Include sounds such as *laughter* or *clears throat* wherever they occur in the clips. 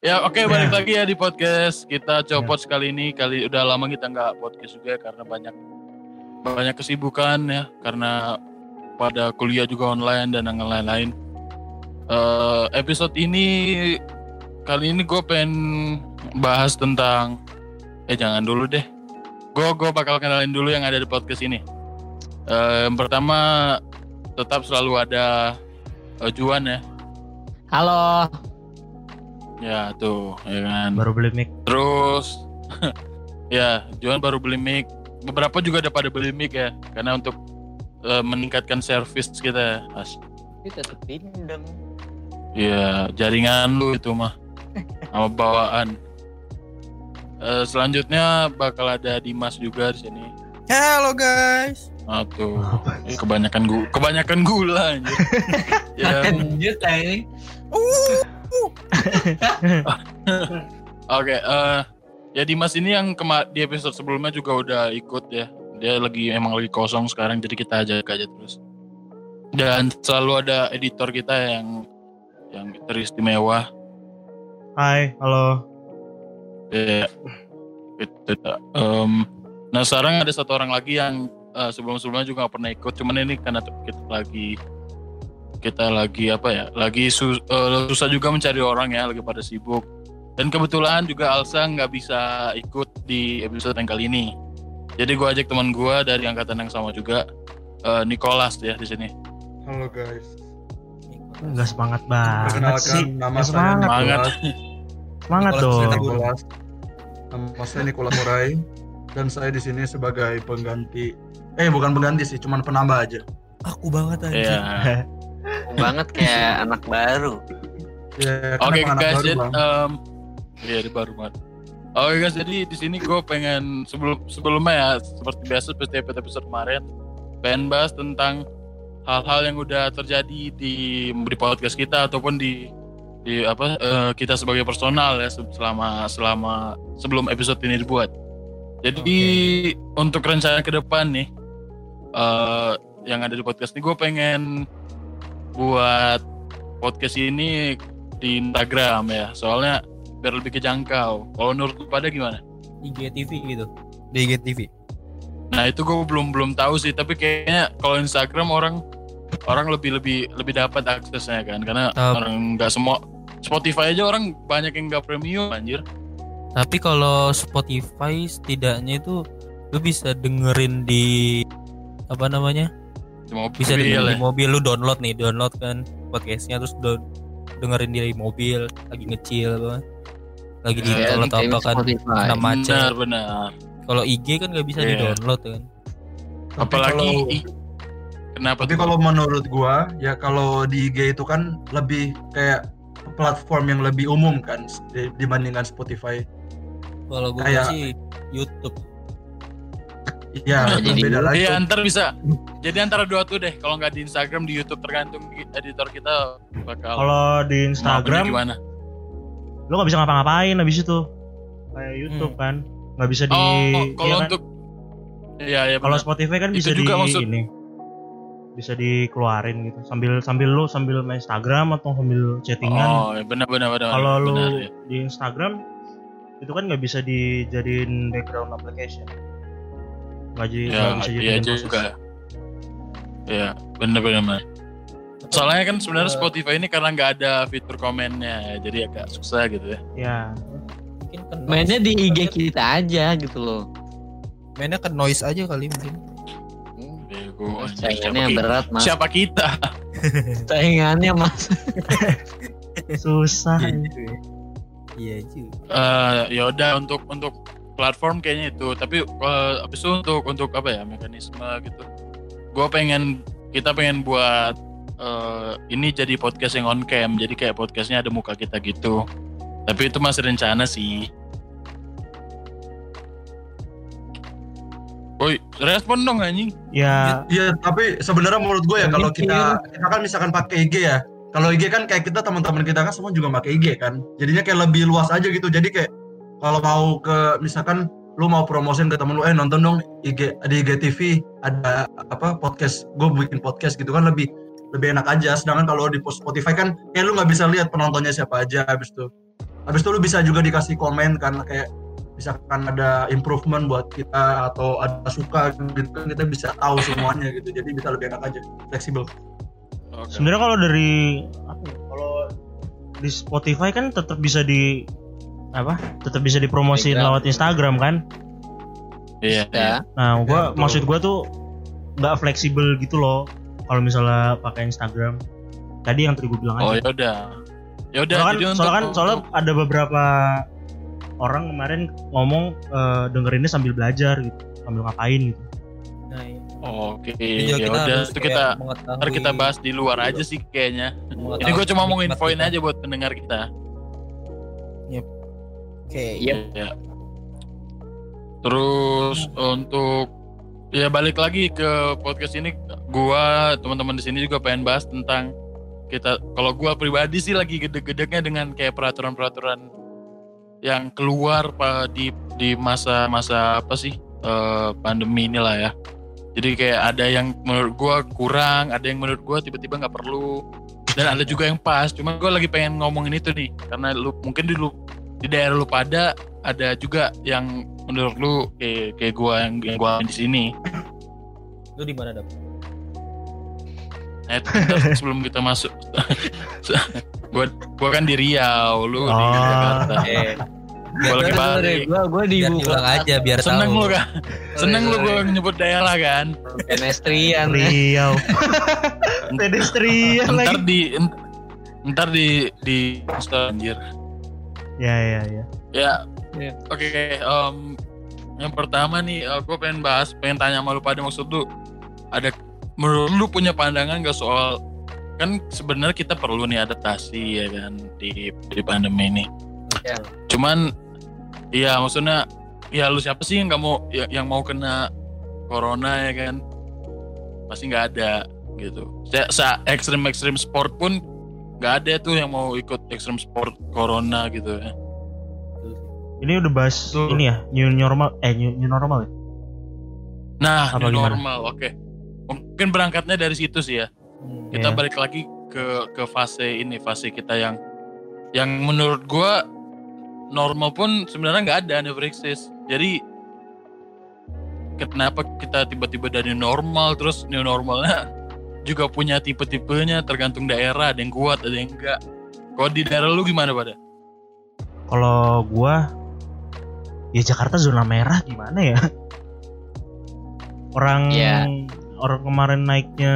Ya oke Ya. balik lagi ya di podcast kita copot sekali ini kali udah lama kita nggak podcast juga ya, karena banyak banyak kesibukan ya karena pada kuliah juga online dan yang lain-lain. Eh, episode ini kali ini gue pengen bahas tentang eh jangan dulu deh. Gue gue bakal kenalin dulu yang ada di podcast ini. Eh, yang pertama tetap selalu ada eh, Juan ya. Halo. Ya tuh ya kan. Baru beli mic. Terus *laughs* ya Juan baru beli mic. Beberapa juga udah pada beli mic ya karena untuk eh, meningkatkan servis kita. As. Itu tetep pindeng. Ya jaringan lu itu mah sama bawaan. Eh, selanjutnya bakal ada Dimas juga di sini. Halo guys. Tuh. Eh, kebanyakan gula, kebanyakan gula anjir. *laughs* ya, Lanjut ini. *laughs* Oke, eh ya Dimas ini yang kema- di episode sebelumnya juga udah ikut ya. Dia lagi emang lagi kosong sekarang jadi kita ajak aja terus. Dan selalu ada editor kita yang yang teristimewa. Hai, halo. Ya, itu. Em, nah sekarang ada satu orang lagi yang eh, sebelum-sebelumnya juga gak pernah ikut. Cuman ini karena kita lagi kita lagi apa ya? Lagi sus- eh, susah juga mencari orang ya, lagi pada sibuk. Dan kebetulan juga Alsa nggak bisa ikut di episode yang kali ini. Jadi gue ajak teman gue dari angkatan yang sama juga, eh, Nicholas ya di sini. Halo guys. Enggak semangat banget sih. Perkenalkan nama Nggak saya semangat. Semangat. Dong. Nicholas. Nama saya Nicholas Murai dan saya di sini sebagai pengganti eh bukan pengganti sih, cuman penambah aja. Aku banget aja. Ya. *laughs* Banget kayak *laughs* anak baru. Ya, kan Oke anak guys, jadi, em, iya di baru banget. Oke guys, jadi di sini gue pengen sebelum sebelumnya ya seperti biasa seperti episode kemarin pengen bahas tentang hal-hal yang udah terjadi di di podcast kita ataupun di di apa eh, kita sebagai personal ya se- selama selama sebelum episode ini dibuat. Jadi untuk rencana ke depan nih eh yang ada di podcast ini gue pengen buat podcast ini di Instagram ya soalnya biar lebih kejangkau kalau menurut lu pada gimana IGTV gitu. Di IGTV. nah itu gue belum belum tahu sih tapi kayaknya kalau Instagram orang orang lebih lebih lebih dapat aksesnya kan karena Tap- orang nggak semua Spotify aja orang banyak yang nggak premium anjir Tapi kalau Spotify setidaknya itu lu bisa dengerin di apa namanya? Cuma Bisa mobil dengerin ya. di mobil lu download nih, download kan podcastnya terus do- dengerin di mobil lagi ngecil apa. Lagi di Ya, tol atau apa kan kena macet. benar benar Kalau IG kan nggak bisa Iya. di download kan. Tapi apalagi kalau- ih, kenapa Tapi tuh? kalau menurut gua ya kalau di IG itu kan lebih kayak platform yang lebih umum kan di- dibandingkan Spotify. Kalau gue Kayak- sih YouTube. Iya, Nah, jadi beda lagi. Iya ntar bisa jadi antara dua tuh deh kalau nggak di Instagram di YouTube tergantung editor kita bakal Kalau di mau Instagram gimana lu nggak bisa ngapa-ngapain habis itu. Kayak YouTube kan. Nggak bisa di oh kalau iya kan? untuk iya ya Kalau Spotify kan Itu bisa di juga maksud- ini. Bisa dikeluarin gitu. Sambil sambil lu sambil main Instagram atau sambil chattingan. Oh, ya benar benar benar. Kalau lu ya. di Instagram itu kan nggak bisa dijadiin background application. Nggak jadi Ya, nggak bisa iya dijadiin proses. juga. Ya, benar benar. benar. Soalnya kan sebenarnya Eh. Spotify ini karena nggak ada fitur komennya, jadi agak susah gitu ya. Ya, Mungkin kan Mainnya di IG kita aja gitu loh. mainnya ke noise aja kali mungkin. Bego, Saingannya siapa, ki- berat mas. siapa kita? *laughs* Saingannya mas. *laughs* susah. Iya juga. Eh, ya udah untuk untuk platform kayaknya itu, tapi eh, habis itu untuk untuk apa ya mekanisme gitu. Gue pengen kita pengen buat eh, ini jadi podcast yang on cam, jadi kayak podcastnya ada muka kita gitu. Tapi itu masih rencana sih. Woi, respon dong anjing. Ya, Iya, tapi sebenarnya menurut gue ya kalau kita kita kan misalkan pakai IG ya. Kalau IG kan kayak kita teman-teman kita kan semua juga pakai IG kan. Jadinya kayak lebih luas aja gitu. Jadi kayak kalau mau ke misalkan lu mau promosin ke temen lu eh nonton dong IG di IGTV ada apa podcast gue bikin podcast gitu kan lebih lebih enak aja sedangkan kalau di Spotify kan ya lu nggak bisa lihat penontonnya siapa aja habis itu habis itu lu bisa juga dikasih komen kan kayak misalkan ada improvement buat kita atau ada suka gitu kan kita bisa tahu semuanya gitu jadi bisa lebih enak aja fleksibel Oke. Sebenarnya kalau dari ya, kalau di Spotify kan tetap bisa di apa? Tetap bisa dipromosin Telegram. lewat Instagram kan? Iya. iya. Ya. Nah, gua betul. maksud gua tuh nggak fleksibel gitu loh. Kalau misalnya pakai Instagram. Tadi yang tadi gue bilang Oh aja. ya udah. Ya udah. soalnya kan, jadi untuk- soalnya kan soalnya untuk- ada beberapa orang kemarin ngomong eh, dengerinnya sambil belajar gitu, sambil ngapain gitu. Nah, iya. Oke, Jadi ya kita udah itu kita ntar kita bahas di luar aja sih kayaknya. Ini gue cuma mau infoin aja buat pendengar kita. Oke, Yep. Iya. Terus untuk ya balik lagi ke podcast ini, gua teman-teman di sini juga pengen bahas tentang kita. Kalau gua pribadi sih lagi gede-gedeknya dengan kayak peraturan-peraturan yang keluar di di masa-masa apa sih eh, pandemi inilah ya. Jadi kayak ada yang menurut gua kurang, ada yang menurut gua tiba-tiba nggak perlu, dan ada juga yang pas. Cuma gua lagi pengen ngomongin itu nih, karena lu mungkin di lu di daerah lu pada ada juga yang menurut lu kayak kayak gua yang yang gua di sini. Lu di mana, Dap? Nah, itu ntar sebelum kita masuk, *laughs* gua gua kan di Riau, lu di Oh. Jakarta. Eh, Gua lagi balik. gua gua di diulang aja biar Seneng tahu. lu kan? Seneng lu gua nyebut daerah kan? pedestrian. Riau. *laughs* Pedestrian Ntar lagi. di ntar di di Insta, anjir. Ya ya ya. Ya, Iya. oke. em, yang pertama nih, aku pengen bahas, pengen tanya sama lu pada maksud lu, ada menurut lu punya pandangan gak soal kan sebenarnya kita perlu nih adaptasi ya kan di di pandemi ini. Ya. Cuman, ya maksudnya, ya lu siapa sih yang nggak mau ya- yang mau kena corona ya kan? Pasti nggak ada gitu. Se, se ekstrim ekstrim sport pun nggak ada tuh yang mau ikut ekstrim sport corona gitu ya. Ini udah bahas Tuh. ini ya, new normal eh new, new normal ya. Nah, Apa new gimana? normal, oke. Mungkin berangkatnya dari situ sih ya. Hmm. Kita Iya. balik lagi ke ke fase ini, fase kita yang yang menurut gua normal pun sebenarnya nggak ada, never exist. Jadi kenapa kita tiba-tiba dari normal terus new normalnya juga punya tipe-tipenya tergantung daerah, ada yang kuat, ada yang enggak. Kalau di daerah lu gimana pada? Kalau gua ya Jakarta zona merah gimana ya? Orang Iya. orang kemarin naiknya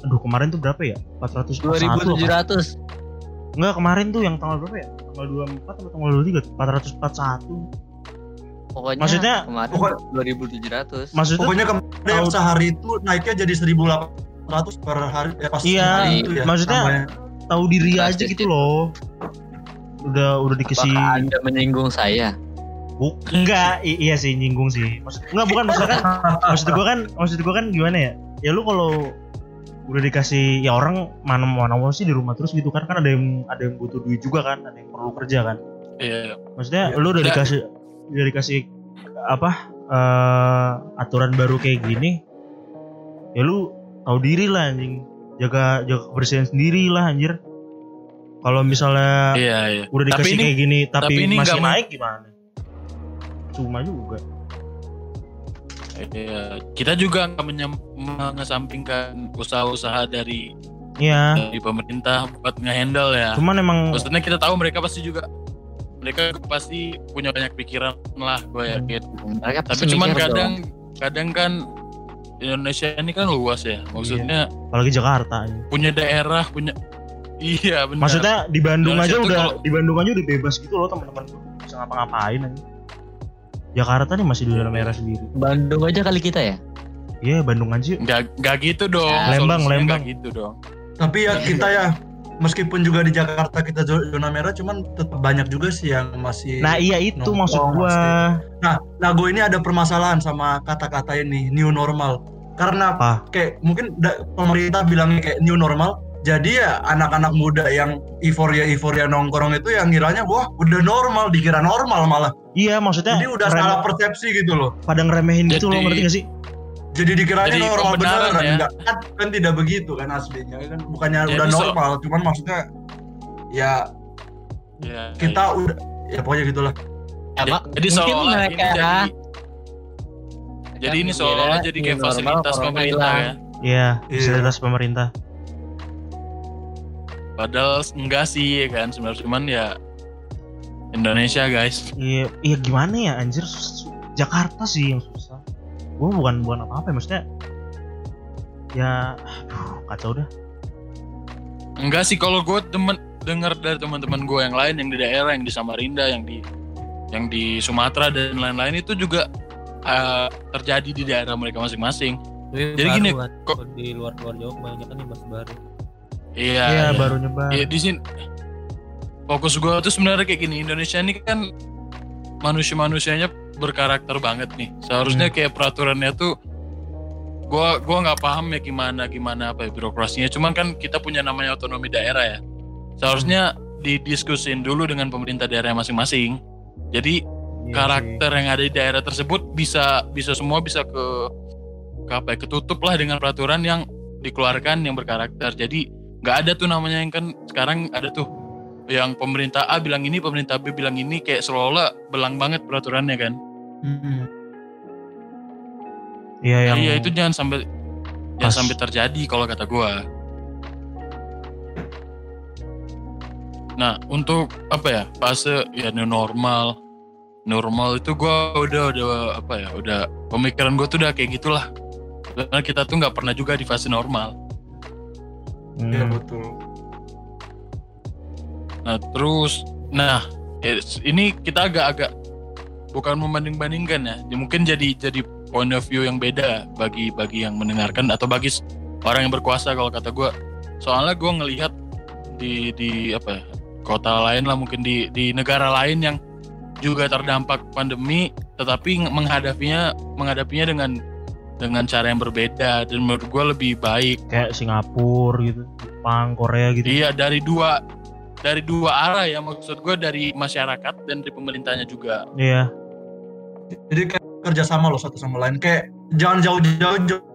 aduh kemarin tuh berapa ya? 441 apa? 2700 Enggak kemarin tuh yang tanggal berapa ya? Tanggal 24 atau tanggal 23? 441. pokoknya Maksudnya- kemarin Pokok- 2700 Maksudnya pokoknya kemarin sehari itu naiknya jadi 1800 per hari ya pas Iya, hari itu ya maksudnya- tambahnya. tahu diri aja Drastis gitu loh. Udah udah dikasih apakah anda menyinggung saya Buk, enggak, i- iya sih nyinggung sih. Maksud, enggak bukan maksud kan *laughs* maksud gua kan maksud gua kan gimana ya? Ya lu kalau udah dikasih ya orang mana mana mau sih di rumah terus gitu kan kan ada yang ada yang butuh duit juga kan, ada yang perlu kerja kan. Iya, Maksudnya Iya. lu udah dikasih udah dikasih apa eh, aturan baru kayak gini. Ya lu tahu diri lah anjing. Jaga jaga kebersihan sendiri lah anjir. Kalau misalnya iya, iya. udah Tapi dikasih ini- kayak gini tapi, tapi ini masih naik gimana? Cuma juga. Iya, kita juga nggak mengesampingkan usaha-usaha dari Iya. dari pemerintah buat ngehandle ya. Cuman emang Maksudnya kita tahu mereka pasti juga mereka pasti punya banyak pikiran lah gue yakin. mereka Tapi cuman mikir kadang dong. kadang kan Indonesia ini kan luas ya. Maksudnya apalagi Jakarta. anjing. punya daerah punya iya benar. Maksudnya di Bandung Indonesia aja udah kalau- di Bandung aja udah bebas gitu loh teman-teman bisa ngapa-ngapain aja. Jakarta nih masih di zona merah sendiri. Bandung aja kali kita ya Iya Bandung aja. nggak nggak gitu dong. Lembang, Solusinya Lembang. gitu dong. tapi ya kita ya meskipun juga di Jakarta kita zona merah cuman tetap banyak juga sih yang masih Nah iya itu Nongkrong maksud gua. Nah, nah gue ini ada permasalahan sama kata-kata ini new normal. Karena Apa? kayak mungkin da- pemerintah bilangnya kayak new normal. Jadi ya anak-anak muda yang euforia euforia nongkrong itu yang ngiranya wah udah normal, dikira normal malah. Iya maksudnya Jadi udah rem- salah persepsi gitu loh. pada ngeremehin gitu loh ngerti gak sih? Jadi dikiranya Jadi normal pembenaran beneran ya. enggak kan, kan tidak begitu kan aslinya kan bukannya Jadi udah so- normal, cuman maksudnya ya Ya, kita ya. udah ya pokoknya gitulah Ya, Ya, Mak, jadi mungkin seolah ini jadi jadi ini seolah jadi kayak normal, fasilitas pemerintah ya. Iya, Iya. fasilitas pemerintah. Padahal enggak sih ya kan sebenarnya cuman ya Indonesia guys. Iya, iya gimana ya anjir Jakarta sih yang susah. Gue bukan bukan apa-apa ya maksudnya. Ya, aduh, kacau dah. Enggak sih kalau gue temen dengar dari teman-teman gue yang lain yang di daerah yang di Samarinda yang di yang di Sumatera dan lain-lain itu juga eh, terjadi di daerah mereka masing-masing. Tapi Jadi baru gini, kan, kok- di luar-luar Jawa kebanyakan nih masih baru. Iya. Iya, iya. baru nyebar. Ya di sini fokus gue tuh sebenarnya kayak gini Indonesia ini kan manusia-manusianya berkarakter banget nih. Seharusnya Hmm. kayak peraturannya tuh gua gua nggak paham ya gimana gimana apa ya birokrasinya. Cuman kan kita punya namanya otonomi daerah ya. Seharusnya didiskusin dulu dengan pemerintah daerah masing-masing. Jadi Iya karakter yang ada di daerah tersebut bisa bisa semua bisa ke ke apa ya, ketutup lah dengan peraturan yang dikeluarkan yang berkarakter. Jadi nggak ada tuh namanya yang kan sekarang ada tuh yang pemerintah A bilang ini, pemerintah B bilang ini kayak seolah-olah belang banget peraturannya kan. Hmm. Iya yang Iya itu jangan sampai jangan Pas. sampai terjadi kalau kata gua. Nah untuk apa ya fase ya new normal normal itu gua udah udah apa ya udah pemikiran gua tuh udah kayak gitulah karena kita tuh nggak pernah juga di fase normal. Hmm, Iya betul. Nah terus, nah ini kita agak-agak bukan membanding-bandingkan ya. Mungkin jadi jadi point of view yang beda bagi bagi yang mendengarkan atau bagi orang yang berkuasa kalau kata gue. Soalnya gue ngelihat di di apa ya, kota lain lah mungkin di di negara lain yang juga terdampak pandemi, tetapi ng- menghadapinya menghadapinya dengan dengan cara yang berbeda dan menurut gue lebih baik. kayak Singapura gitu, Jepang, Korea gitu. Iya dari dua dari dua arah ya maksud gue dari masyarakat dan dari pemerintahnya juga. Iya. Jadi kayak kerjasama loh satu sama lain. Kayak jangan jauh-jauh Je-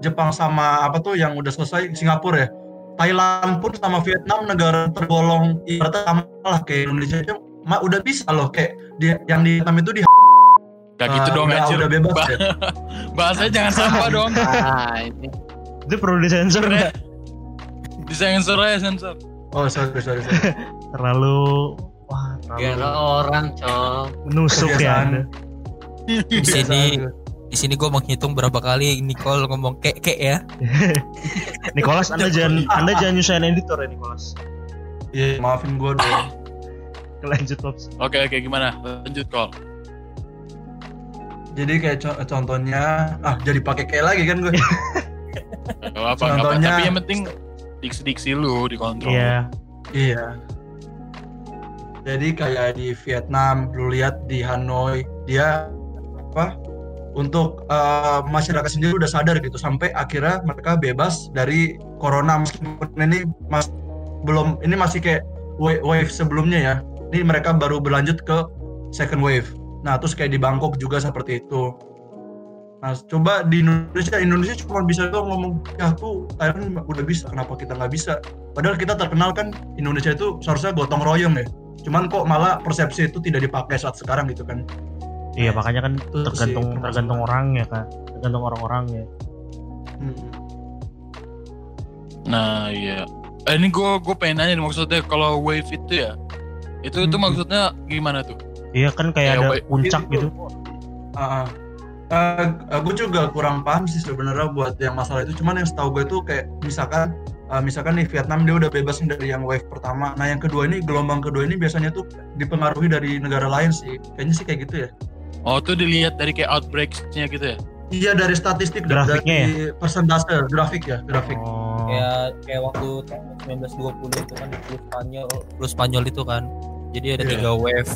Jepang sama apa tuh yang udah selesai Singapura ya. Thailand pun sama Vietnam negara tergolong ibaratnya sama lah kayak Indonesia aja ma- udah bisa loh kayak dia yang di Vietnam itu di Gak gitu eh, dong udah, anjir. udah bebas Ba- ya. *laughs* Bahasanya jangan sama dong. Ah, ini Itu perlu disensor nggak? Disensor aja sensor. Oh sorry sorry sorry. *laughs* Terlalu wah gara terlalu orang, cok. menusuk ya. Kebiasaan. Anda. Di sini di sini gue menghitung berapa kali Nicole ngomong kek kek ya. *laughs* Nicholas Anda jangan Anda jangan nyusahin editor ya Nicholas. Iya maafin gue dong. *laughs* Lanjut Pops. Oke oke gimana? Lanjut call. Jadi kayak co- contohnya ah jadi pakai kayak lagi kan gue. Gak apa, gak apa. Contohnya- Tapi yang penting diksi-diksi lu dikontrol. Iya. Iya. Jadi kayak di Vietnam, lu lihat di Hanoi, dia apa? Untuk eh, masyarakat sendiri udah sadar gitu sampai akhirnya mereka bebas dari corona meskipun ini mas belum ini masih kayak wa- wave sebelumnya ya. Ini mereka baru berlanjut ke second wave. Nah, terus kayak di Bangkok juga seperti itu. Nah, coba di Indonesia, Indonesia cuma bisa tuh ngomong, ya tuh Thailand udah bisa, kenapa kita nggak bisa? Padahal kita terkenal kan Indonesia itu seharusnya gotong royong ya. Cuman kok malah persepsi itu tidak dipakai saat sekarang gitu kan. Iya makanya kan Itu sih tergantung permasalahan. tergantung orangnya kan. Tergantung orang-orangnya. Hmm. Nah iya. Eh, ini gue gue pengen nanya nih, maksudnya kalau wave itu ya, itu itu Hmm. maksudnya gimana tuh? Iya kan kayak Kayak ada puncak Itu- gitu. Ah, ah. gue juga kurang paham sih sebenarnya buat yang masalah itu. Cuman yang setahu gue tuh kayak misalkan ah, misalkan nih Vietnam dia udah bebas dari yang wave pertama. Nah yang kedua ini gelombang kedua ini biasanya tuh dipengaruhi dari negara lain sih. Kayaknya sih kayak gitu ya. Oh tuh dilihat dari kayak outbreaks-nya gitu ya? Iya dari statistik Grafiknya dari persentase grafik ya grafik. Oh. Kayak kayak waktu tahun 1920 itu kan flu Spanyol, flu Spanyol itu kan. Jadi ada Iya. tiga wave.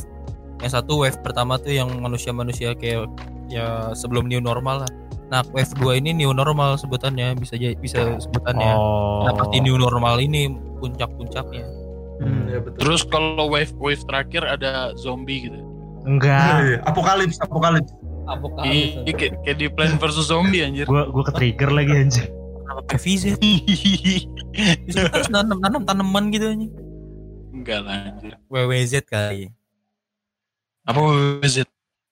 Yang satu wave pertama tuh yang manusia-manusia kayak ya sebelum new normal lah. Nah, wave 2 ini new normal sebutannya bisa jadi bisa sebutannya. Oh. Nah, pasti new normal ini puncak-puncaknya. Hmm, ya betul. Terus kalau wave wave terakhir ada zombie gitu. Iya, Enggak. iya. Apokalips, apokalips. Apokalips. Iya kayak, kayak di Plan versus Zombie anjir. Gua gua ke trigger lagi anjir. Kenapa PVZ? *laughs* Bisa harus nanam tanaman gitu aja. Enggak lah anjir. WWZ kali. Apa WZ?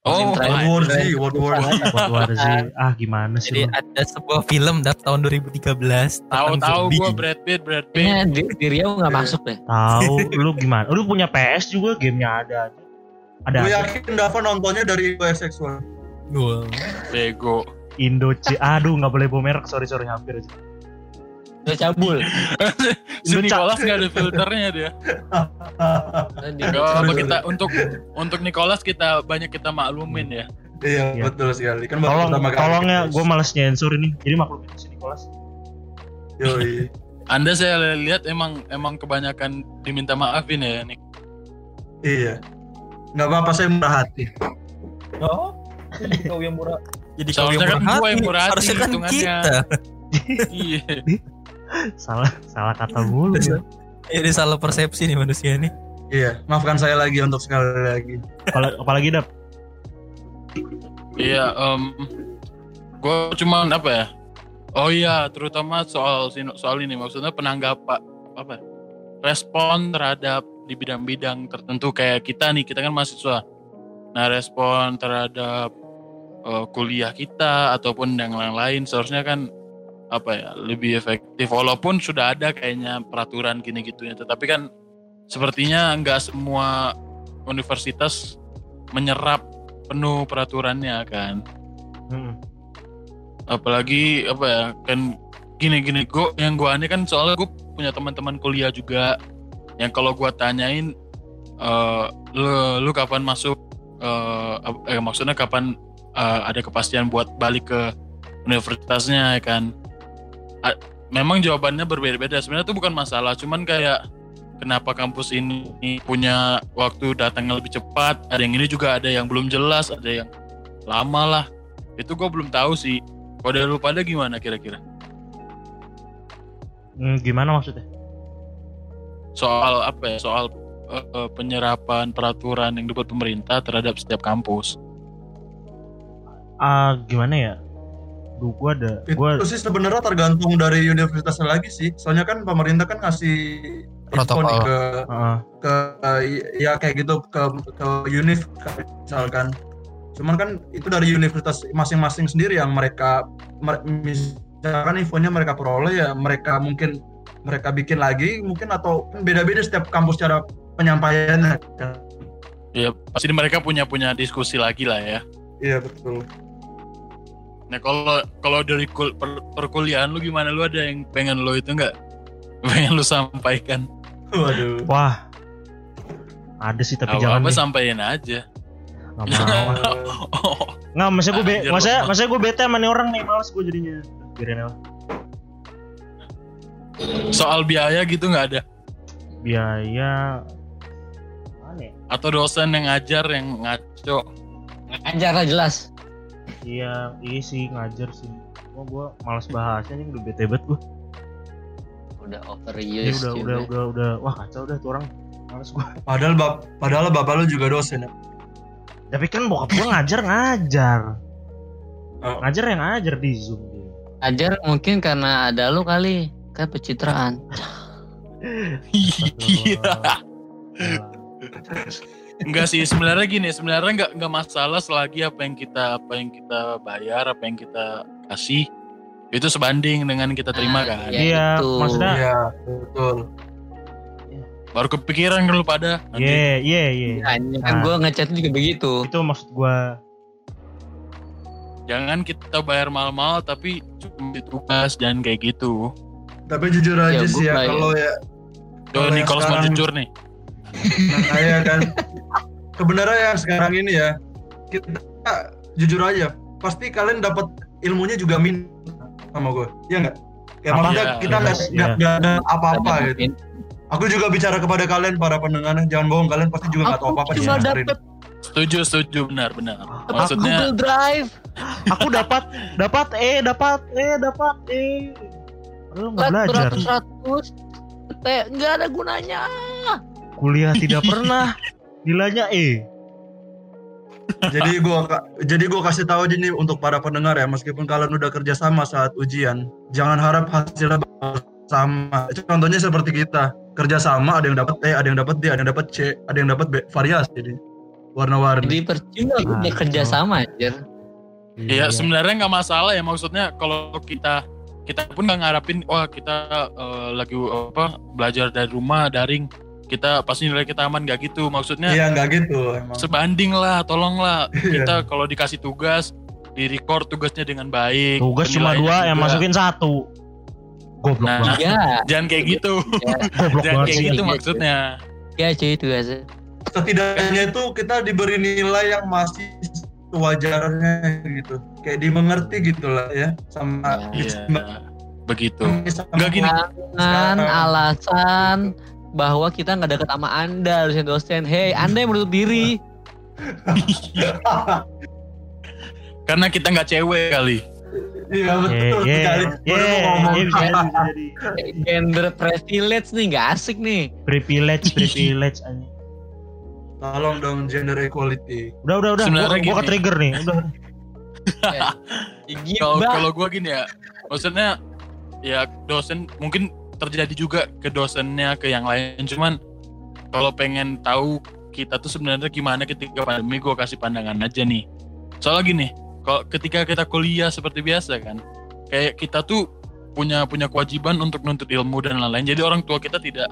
Oh, World War Z, World War Z. World War Z. Ah gimana sih Jadi lu? ada sebuah film dat tahun 2013 tahu tentang tahu zombie. gua Brad Pitt, Brad Pitt. Kayaknya di, di Riau nggak masuk deh. Tahu *laughs* lu gimana? Lu punya PS juga gamenya ada. Ada. Gue yakin Dava nontonnya dari USX1. Wah. Bego. Indo C. Aduh nggak boleh bawa merek. Sorry sorry hampir aja. Udah cabul. *laughs* si Nicholas nggak ada filternya dia. Gak sorry. kita untuk untuk Nicholas kita banyak kita maklumin ya. Iya, Iya. betul sekali. Kan Tolong tolong ya, gue males nyensor ini. Jadi maklumin si Nicholas. Yoi. *laughs* Anda saya lihat emang emang kebanyakan diminta maafin ya Nick. Iya. Nggak apa-apa saya murah hati. Oh, jadi kau yang murah. Jadi kau yang kan murah gua yang hati. murah hati Harusnya kan hitungannya. kita. *laughs* iya. Salah salah kata mulu. ya. Ini salah persepsi nih manusia nih. Iya, maafkan saya lagi untuk sekali lagi. Apalagi, apalagi dap. Iya, em gue cuman apa ya? Oh iya, terutama soal sini- soal ini maksudnya penanggapan apa? ya, Respon terhadap di bidang-bidang tertentu kayak kita nih, kita kan mahasiswa. Nah, respon terhadap eh, kuliah kita ataupun yang lain-lain seharusnya kan apa ya lebih efektif. Walaupun sudah ada kayaknya peraturan gini gitunya tetapi kan sepertinya nggak semua universitas menyerap penuh peraturannya kan. Hmm. apalagi apa ya kan gini-gini gue yang gue aneh kan soalnya gue punya teman-teman kuliah juga yang kalau gue tanyain eh lu lu kapan masuk eh, ap- eh, maksudnya kapan eh, ada kepastian buat balik ke universitasnya ya kan memang jawabannya berbeda-beda. Sebenarnya itu bukan masalah cuman kayak kenapa kampus ini punya waktu datangnya lebih cepat ada yang ini juga ada yang belum jelas ada yang lama lah. Itu gue belum tahu sih. Kalau dari lu pada gimana kira-kira? Hmm, gimana maksudnya? soal apa ya? Soal eh, penyerapan peraturan yang dibuat pemerintah terhadap setiap kampus. Ah gimana ya? Duh gua ada Itu gua sih sebenarnya tergantung dari universitasnya lagi sih. Soalnya kan pemerintah kan ngasih info Protokol. ke Heeh. ke ya kayak gitu ke ke univ misalkan. Cuman kan itu dari universitas masing-masing sendiri yang mereka mer- misalkan infonya mereka peroleh ya mereka mungkin mereka bikin lagi mungkin atau kan beda-beda setiap kampus cara penyampaiannya kan. ya pasti mereka punya punya diskusi lagi lah ya Iya betul. Nah kalau kalau dari kul- per- perkuliahan lu gimana lu ada yang pengen lu itu enggak *laughs* pengen lu sampaikan Waduh. Wah. Ada sih tapi jangan apa sampaikan aja Nggak mau. oh, *laughs* Nggak, maksudnya gue be, maksudnya gue bete sama nih orang nih, males gue jadinya. Biarin aja. soal biaya gitu nggak ada Biaya mana ya? atau dosen yang ngajar yang ngaco Ngajar lah jelas. Iya, iya sih ngajar sih. Gua gue malas bahasnya nih udah bete banget gue. Udah overuse udah, juga. udah, udah, udah, wah kacau udah tuh orang. Males gue. Padahal bap padahal bapak lu juga dosen ya. Tapi kan bokap gue ngajar ngajar. Oh. Ngajar yang ngajar di zoom dia. Ngajar mungkin karena ada lu kali. Kan pencitraan. iya. *laughs* Enggak sih sebenarnya gini sebenarnya nggak nggak masalah selagi apa yang kita apa yang kita bayar apa yang kita kasih itu sebanding dengan kita terima kan Ya, Iya, itu. maksudnya- Iya, betul. baru kepikiran lu pada nanti. Iya, iya, iya. Makanya kan Nah. gue ngechat juga begitu. Itu maksud gue. jangan kita bayar mahal-mahal tapi cuma di tugas jangan kayak gitu Tapi jujur aja Ya, sih ya kalau ya Tuh Kalau yang Nicholas mau sekarang- jujur nih nah, kayak kan kebenaran yang sekarang ini ya kita jujur aja pasti kalian dapat ilmunya juga min sama gue ya nggak kayak Apa? maksudnya Iya, kita nggak iya. nggak ada apa-apa Tapi gitu aku juga bicara kepada kalian para pendengar jangan bohong kalian pasti juga nggak tahu apa-apa di cuma dapat setuju setuju benar benar Google maksudnya Drive. Aku dapat, dapat E, dapat E, dapat E. Lu nggak belajar. Ratus ratus. Teh nggak ada gunanya. Kuliah tidak *laughs* pernah. Nilainya E. jadi gua jadi gua kasih tahu aja nih untuk para pendengar ya meskipun kalian udah kerja sama saat ujian jangan harap hasilnya sama. Contohnya seperti kita kerja sama ada yang dapat E, ada yang dapat D, ada yang dapat C, ada yang dapat B, variasi jadi warna-warni. Jadi percuma Ah, kita kerja sama anjir. Iya sebenarnya nggak masalah ya maksudnya kalau kita kita pun nggak ngarapin wah kita eh, lagi apa belajar dari rumah daring kita pasti nilai kita aman nggak gitu maksudnya Iya nggak gitu emang. sebanding lah tolonglah *laughs* Iya. kita kalau dikasih tugas di record tugasnya dengan baik Tugas cuma dua yang juga. masukin satu. Goblok Nah, banget. Ya, jangan kayak gitu Goblok jangan kayak gitu Iya. *laughs* maksudnya ya cuy itu guys. Setidaknya itu kita diberi nilai yang masih sewajarnya gitu. Kayak dimengerti gitu lah ya sama iya begitu Nggak gini. Alasan bahwa kita nggak deket sama anda dosen-dosen. Hei, anda yang menutup diri. *laughs* karena kita nggak cewek kali Iya betul sekali. Gender privilege nih nggak asik nih. Privilege, privilege. Tolong dong gender equality. Udah, udah, udah. Sebenarnya Gua, gua trigger nih. *laughs* Udah. kalau Gibah. kalau gue gini ya maksudnya ya dosen mungkin terjadi juga ke dosennya ke yang lain. Cuman kalau pengen tahu kita tuh sebenarnya gimana ketika pandemi gue kasih pandangan aja nih. Soalnya gini kalau ketika kita kuliah seperti biasa kan kayak kita tuh punya punya kewajiban untuk nuntut ilmu dan lain-lain. Jadi orang tua kita tidak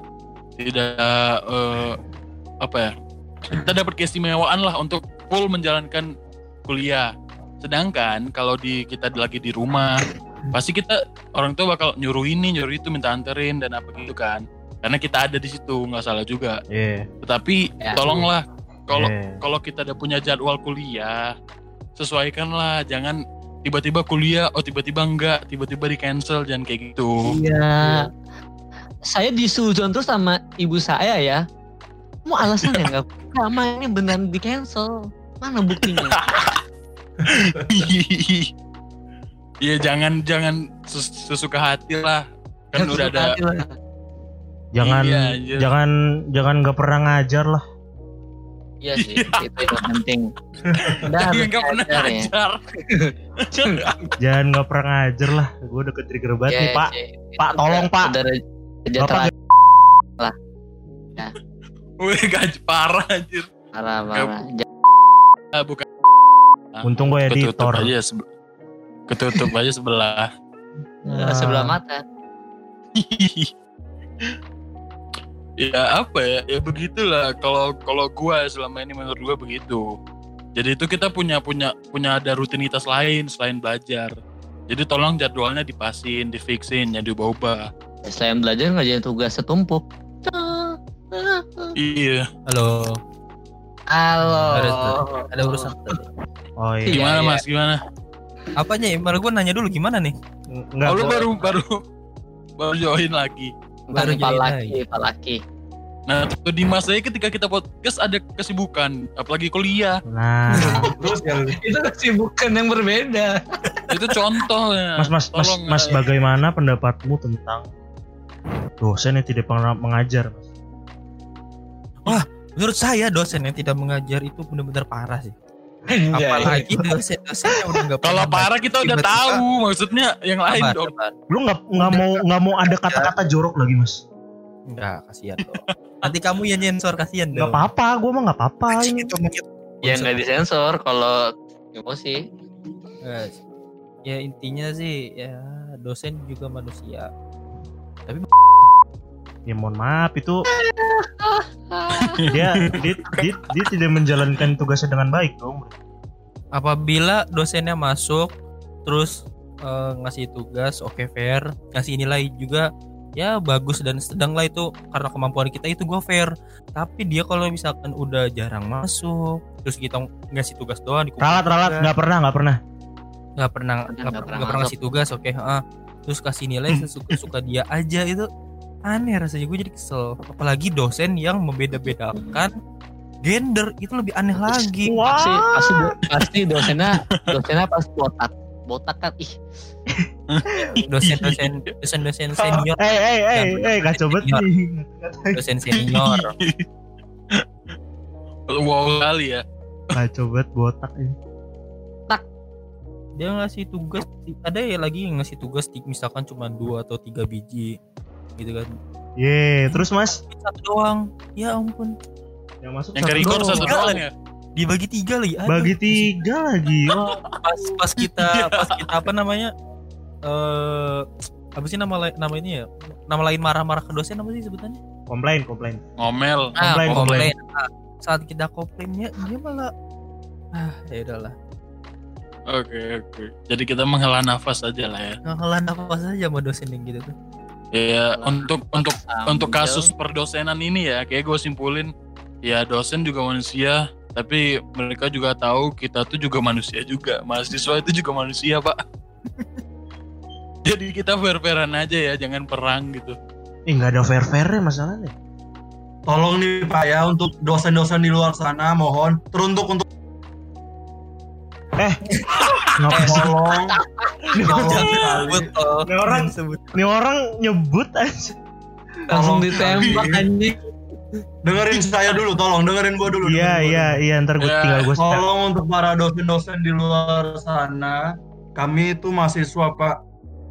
tidak eh, apa ya kita dapat keistimewaan lah untuk full menjalankan kuliah. Sedangkan kalau di kita lagi di rumah pasti kita orang tua bakal nyuruh ini nyuruh itu minta anterin dan apa gitu kan karena kita ada di situ nggak salah juga Iya. tetapi Ya. tolonglah kalau Iya. kalau kita udah punya jadwal kuliah sesuaikanlah jangan tiba-tiba kuliah oh tiba-tiba enggak tiba-tiba di cancel jangan kayak gitu Iya. Saya disujon terus sama ibu saya ya. Mau alasan ya nggak? *laughs* Sama ini beneran di cancel. Mana buktinya? *laughs* Iya jangan jangan ses- sesuka hati lah kan udah ada Jangan, Iya, jangan, jangan nggak pernah ngajar lah. Iya sih, itu yang penting. *laughs* Udah Iya, harus nggak pernah ngajar ya. ngajar *laughs* Jangan nggak pernah ngajar lah. Gue udah ke trigger banget Iya, nih, Pak. iya. Pak, tolong, udah- Pak. Udah sejahtera Bapak *laughs* Wih gaji parah anjir parah parah. ah, bukan Untung gue ketutup editor. aja ketutup aja sebelah Eh, Sebelah mata. *laughs* ya apa ya ya begitulah kalau kalau gua selama ini menurut gua begitu jadi itu kita punya punya punya ada rutinitas lain selain belajar jadi tolong jadwalnya dipasin difixin jangan diubah-ubah Selain belajar ngerjain tugas setumpuk. iya Halo, Halo. ada, ada urusan. Oh iya. gimana iya. mas gimana Apanya? Malah gue nanya dulu gimana nih? Enggak. oh, lu baru baru baru join lagi Baru join Laki, Pak Laki. nah tuh di masa ketika kita podcast ada kesibukan apalagi kuliah Nah, *laughs* Terus ya Itu kesibukan yang berbeda. itu contohnya Mas, Mas, Mas, Tolong, Mas, eh, bagaimana pendapatmu tentang dosen yang tidak pernah mengajar? Mas? Menurut saya dosen yang tidak mengajar itu benar-benar parah sih. Iya, Apalagi *laughs* dosen-dosen yang udah nggak kalau parah kita udah tiba-tiba- tahu maksudnya yang lain Sabar, dong. Lu nggak nggak mau nggak mau ada kata-kata jorok lagi, Mas? Enggak, kasihan dong. Nanti kamu yang nyensor kasihan Nggak dong. apa-apa, gue mah nggak apa-apa. Ini. itu. Ya nggak disensor kalau emosi. Ya intinya sih ya dosen juga manusia. Ya mohon maaf itu *laughs* dia, dia, dia, dia tidak menjalankan tugasnya dengan baik dong. Apabila dosennya masuk terus eh, ngasih tugas oke fair, ngasih nilai juga ya bagus dan sedang lah itu karena kemampuan kita itu gue fair. Tapi dia kalau misalkan udah jarang masuk terus kita ngasih tugas doang Ralat ralat nggak pernah nggak pernah. nggak pernah Nggak pernah pernah, ngasih tugas oke heeh. terus kasih nilai *clears throat* sesuka suka dia aja itu aneh rasanya gue jadi kesel apalagi dosen yang membeda-bedakan gender itu lebih aneh lagi Wah. Pasti pasti pasti dosennya dosennya pasti botak. Botak kan ih *laughs* dosen-dosen dosen-dosen senior Eh eh eh eh kacau banget Senior. nih. dosen senior wow kali ya Kacau banget botak ini. dia ngasih tugas ada ya lagi yang ngasih tugas misalkan cuma dua atau tiga biji gitu kan Ye, terus Mas satu doang ya ampun yang masuk Yang satu record doang. satu doang ya. dibagi tiga lagi Aduh. Bagi tiga lagi. Oh, *laughs* pas pas kita *laughs* pas kita apa namanya eh apa sih nama nama ini ya nama lain marah-marah ke dosen apa sih sebutannya komplain, komplain. Ngomel. ah Komplain, komplain Ah, saat kita komplainnya dia malah ah ya udahlah Oke oke. Jadi kita menghela nafas aja lah ya. ngalah nafas aja sama dosen yang gitu tuh Ya untuk untuk untuk kasus perdosenan ini ya, kayak gue simpulin ya dosen juga manusia, tapi mereka juga tahu kita tuh juga manusia juga. Mahasiswa itu juga manusia pak. *laughs* Jadi kita fair-fairan aja ya, jangan perang gitu. Eh nggak ada fair fairnya masalahnya. Tolong nih Pak ya untuk dosen-dosen di luar sana mohon teruntuk untuk Sih? tolong Ini orang, sebut ini orang nyebut aja. Langsung Tolong ditembak sekali. anjing. dengerin saya dulu tolong dengerin gua dulu Iya, iya, iya. Ntar gue Ya. tinggal gue. Tolong untuk para dosen-dosen di luar sana, kami itu mahasiswa Pak.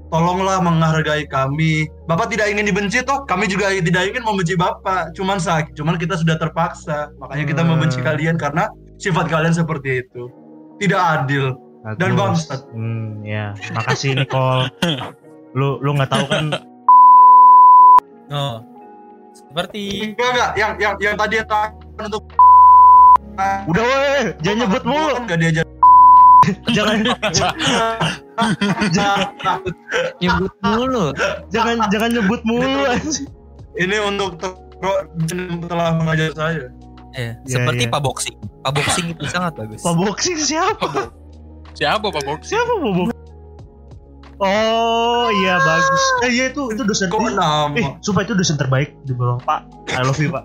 Tolonglah menghargai kami. Bapak tidak ingin dibenci toh, kami juga tidak ingin membenci Bapak. Cuman sakit, cuman kita sudah terpaksa. Makanya kita Hmm. membenci kalian karena sifat kalian seperti itu. Tidak adil. Dan Bagus. bangsat. Hmm, ya. Makasih Nicole. *laughs* lu lu nggak tahu kan *laughs* oh seperti Enggak enggak, yang yang yang tadi yang untuk udah weh jangan nyebut mulu Enggak diajar. *laughs* jangan Nyebut mulu. jangan jangan nyebut mulu. Ini untuk telah mengajar saya. Eh, Iya, seperti iya. pak boxing. Pak boxing itu sangat bagus. Pak boxing siapa? Siapa Pak Box? siapa Pak boxing? Oh iya bagus. Eh iya itu itu dosen Kok eh nama? sumpah itu dosen terbaik di bawah. Pak I love you Pak.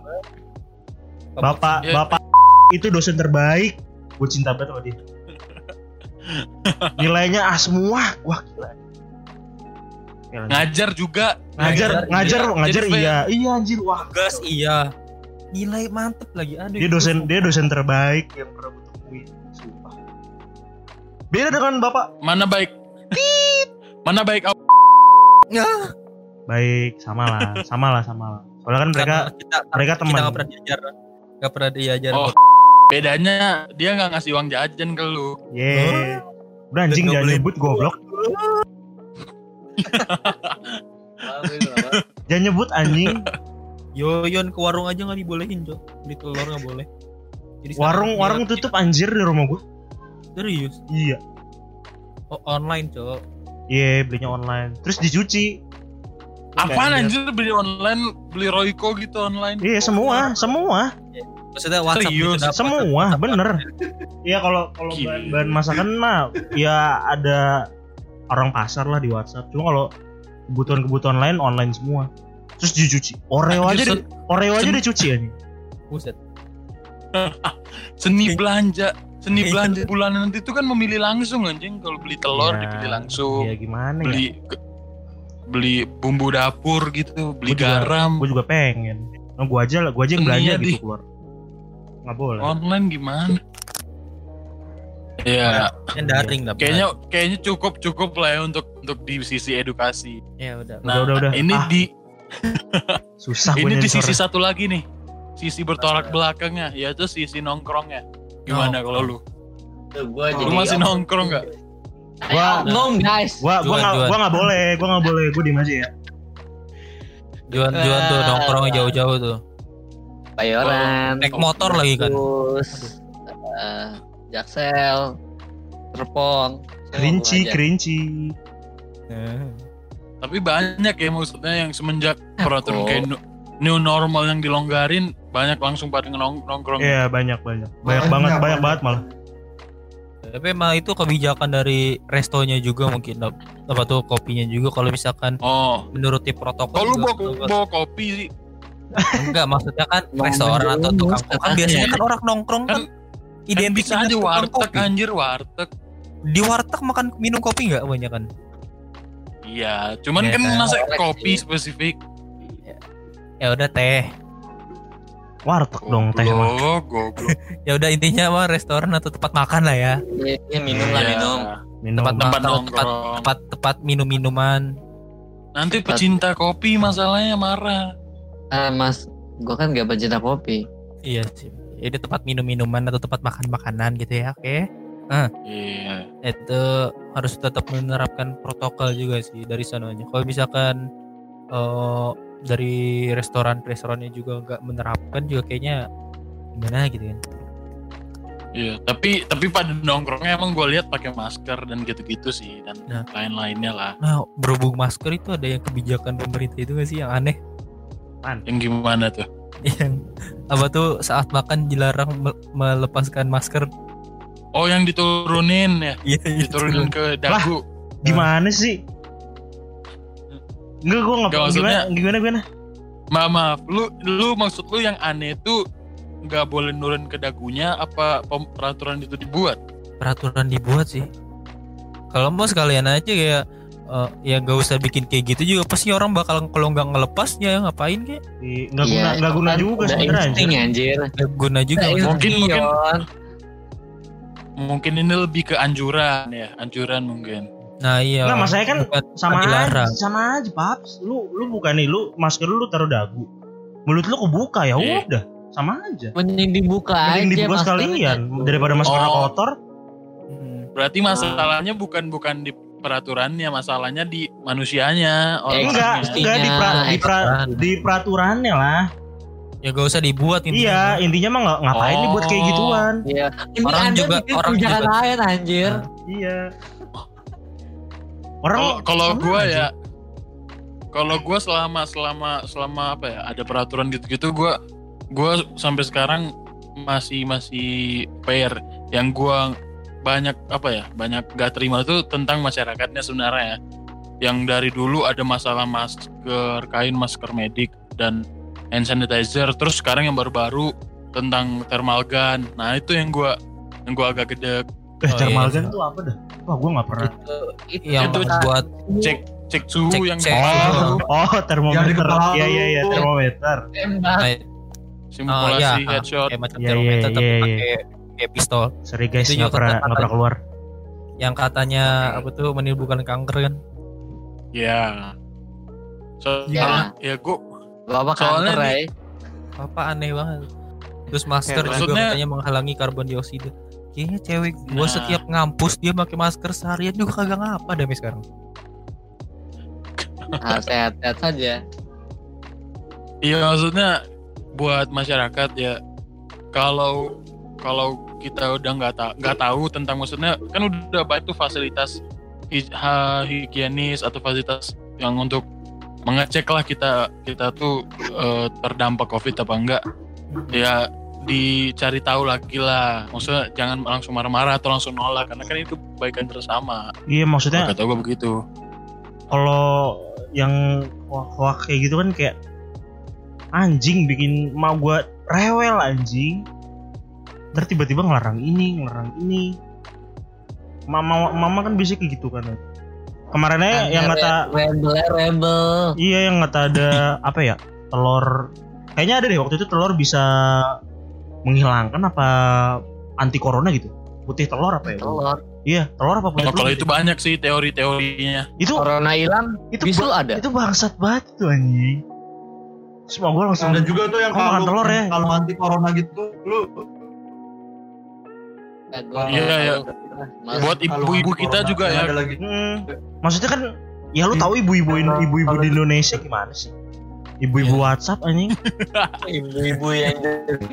Bapak Iya. Bapak itu dosen terbaik. Gue cinta banget sama dia. Nilainya A semua. Wah gila. Ngajar juga. ngajar ngajar Iya, ngajar jadi fair. iya iya anjir. Wah gas iya nilai mantep lagi aduh dia dosen dia dosen terbaik. Yang pernah gue temuin sumpah. Beda dengan bapak. Mana baik? Mana baik? Nggak, baik sama lah sama lah sama lah. Soalnya kan mereka karena kita mereka kita teman. nggak pernah diajar. Nggak pernah diajar. Oh. Bedanya dia nggak ngasih uang jajan ke lu. ye. Udah anjing jangan nyebut goblok. *laughs* Jangan nyebut anjing *laughs* Yoyon ke warung aja nggak dibolehin cok beli telur nggak boleh. Jadi warung warung tutup anjir di rumah gua. Serius? Iya. Oh, online cok iya belinya online. Terus dicuci. Apaan anjir? Beli online, beli Royco gitu online? iya semua semua. Maksudnya WhatsApp Serius? gitu, semua bener. Iya kalau kalau bahan masakan mah ya ada orang pasar lah di WhatsApp. Cuma kalau kebutuhan-kebutuhan lain online semua terus dicuci Oreo aja di, Oreo aja dicuci aja Buset. *laughs* Seni belanja, seni Iya. belanja bulanan nanti itu kan memilih langsung anjing. Kalau beli telur Ya, dipilih langsung. ya gimana ya beli ke- beli bumbu dapur gitu, beli Gua juga- garam. gue juga pengen nah, gue aja lah gue aja yang belanja di- gitu keluar nggak boleh Online gimana? Ya, yang daring lah kayaknya kayaknya cukup cukup lah ya untuk untuk di sisi edukasi. ya udah Nah, udah, udah. ini Ah. di susah ini di sisi satu lagi nih. Sisi bertolak belakangnya, yaitu sisi nongkrongnya. Gimana Oh. kalau lu? Gua Lu masih nongkrong nggak? Gua- ngom guys. Gua gua nggak gua nggak boleh, gua nggak boleh, gua diem aja ya. juan juan tuh nongkrong jauh-jauh tuh Bayoran. naik motor lagi kan Terus eh, Jaksel, Serpong. Kerinci, kerinci. Tapi banyak ya maksudnya yang semenjak peraturan kok. kayak new normal yang dilonggarin banyak langsung pada nong- nongkrong. Iya banyak banyak, banyak Banyak, banget, banyak banyak. banget malah. tapi emang itu kebijakan dari restonya juga mungkin apa tuh kopinya juga kalau misalkan Oh, menuruti protokol kalau bawa, bawa kopi sih, enggak maksudnya kan restoran atau tukang menjumus kan biasanya kan orang nongkrong kan, Kan- identik bisa dengan aja warteg kopi. anjir warteg. di warteg makan minum kopi nggak banyak kan Iya, cuman Iya kan kan? masa kopi sih. spesifik. ya udah teh Warteg dong teh mah. Goblok, goblok. *laughs* ya udah intinya mah restoran atau tempat makan lah ya Iya, iya, minum lah Iya. minum. Minum. Tempat Tempat Tempat- tempat tempat minum minuman Nanti pecinta kopi masalahnya marah. Ah, mas, gue kan gak pecinta kopi. Iya sih. Jadi tempat minum-minuman atau tempat makan-makanan gitu ya, oke? Iya. Itu harus tetap menerapkan protokol juga sih dari sananya. Kalau misalkan eh, dari restoran-restorannya juga nggak menerapkan juga kayaknya gimana gitu kan. Iya, tapi tapi pada nongkrongnya emang gue lihat pakai masker dan gitu-gitu sih dan Nah. lain-lainnya lah. Nah, berhubung masker itu ada yang kebijakan pemerintah itu gak sih yang aneh? Yang gimana tuh? *laughs* yang apa tuh saat makan dilarang me- melepaskan masker Oh, yang diturunin ya, iya diturunin ke dagu. Gimana sih? Enggak gue nggak maksudnya- gimana gimana. Maaf, maaf. Lu lu maksud lu yang aneh itu nggak boleh nurun ke dagunya apa peraturan itu dibuat? peraturan dibuat sih kalau mau sekalian aja kayak eh, ya gak usah bikin kayak gitu juga pasti orang bakal kalau nggak ngelepas ya ngapain kayak Nggak Iya, guna nggak guna kan juga sebenarnya. anjir. anjir. Nggak guna juga Mungkin- mungkin-. Mungkin ini lebih ke anjuran ya, anjuran mungkin. nah iya Nggak, masalahnya kan bukan Sama aja, sama aja, Paps. Lu lu bukan nih, lu masker lu taruh dagu. Mulut lu kebuka ya Iya. udah. Sama aja. Mending dibuka Mending aja dibuka sekalian daripada maskernya Oh. kotor. Hmm. Berarti masalahnya bukan bukan di peraturannya, masalahnya di manusianya. Eh, Enggak, orangnya. enggak di, pra- di, pra- di peraturannya lah. Ya gak usah dibuat intinya. Iya, intinya mah nggak ngapain nih buat kayak Oh. gituan. Iya. Ini Orang Anda juga- orang juga- lain anjir. Iya. Orang Kalau gua ya kalau gua selama selama selama apa ya ada peraturan gitu-gitu gua gua sampai sekarang masih masih fair yang gua banyak apa ya banyak gak terima tuh tentang masyarakatnya sebenarnya ya. yang dari dulu ada masalah masker kain masker medik dan hand sanitizer terus sekarang yang baru-baru tentang thermal gun nah itu yang gua yang gua agak gede eh Oh, thermal iya. gun tuh apa dah? Wah, gua nggak pernah. Itu, itu, yang Itu buat cek cek suhu Cek- yang cek suhu. Oh, termometer. Iya iya iya, termometer. simulasi oh, iya, headshot kayak macam Iya, termometer iya, tapi iya, pakai kayak pistol Sorry guys, Itu nggak pernah nggak pernah keluar. yang katanya apa tuh menimbulkan kanker kan Ya. So, Ya. ya gua Bapak Soalnya kanker nih- ya. apa aneh banget terus masker Kayak juga katanya menghalangi karbon dioksida kayaknya cewek gua Nah. setiap ngampus dia pakai masker seharian juga kagak ngapa deh sekarang *laughs* Ah, sehat-sehat saja. Iya maksudnya buat masyarakat ya kalau kalau kita udah nggak tahu nggak tahu tentang maksudnya kan udah banyak tuh fasilitas higienis atau fasilitas yang untuk mengecek lah kita kita tuh eh, terdampak covid apa enggak. Ya dicari tahu lagi lah. Maksudnya jangan langsung marah-marah atau langsung nolak karena kan itu kebaikan bersama. Iya, maksudnya kata gue begitu. kalau yang hoax kayak gitu kan kayak anjing bikin mau gua rewel anjing. Ntar tiba-tiba ngelarang ini ngelarang ini. Mama mama kan bisa kayak gitu kan kemarinnya yang kata rebel rebel. iya yang kata ada *laughs* apa ya telur kayaknya ada deh waktu itu telur bisa menghilangkan apa anti corona gitu putih telur apa ya Telur. iya telur apa putih Oh, telur kalau itu banyak sih teori-teorinya itu Corona hilang, itu bisul ada. itu bangsat banget tuh anjing semua gue langsung Ada juga tuh yang kalau telur ya? kalau anti corona gitu lu Eh, Iya, iya. Mas- buat ibu-ibu kita corona, juga ya Ada lagi. Hmm, maksudnya kan ya lu tahu ibu-ibu ibu-ibu di Indonesia gimana sih? Ibu-ibu Iya. WhatsApp anjing *laughs* Ibu-ibu yang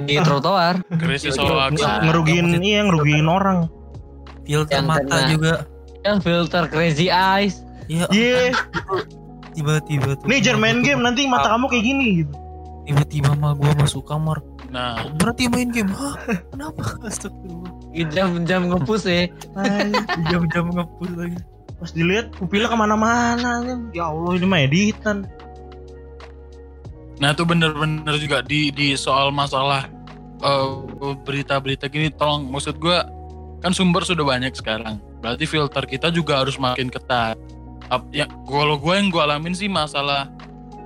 di trotoar. krisis Iya, iya. ngerugiin iya ngerugiin orang. filter Yang mata kena. juga Yang filter crazy eyes. ya Iya, tiba-tiba tuh nih jangan main game nanti mata kamu kayak gini gitu. tiba-tiba mah gua masuk kamar nah berarti main game hah kenapa *laughs* astagfirullah Jam-jam ngepus ya. jam-jam *laughs* ngepus lagi Pas dilihat pupilnya ke mana-mana. Ya Allah ini mah editan. Nah itu bener-bener juga di di soal masalah eh, berita-berita gini tolong maksud gue kan sumber sudah banyak sekarang berarti filter kita juga harus makin ketat Ap- ya kalau gue yang gue alamin sih masalah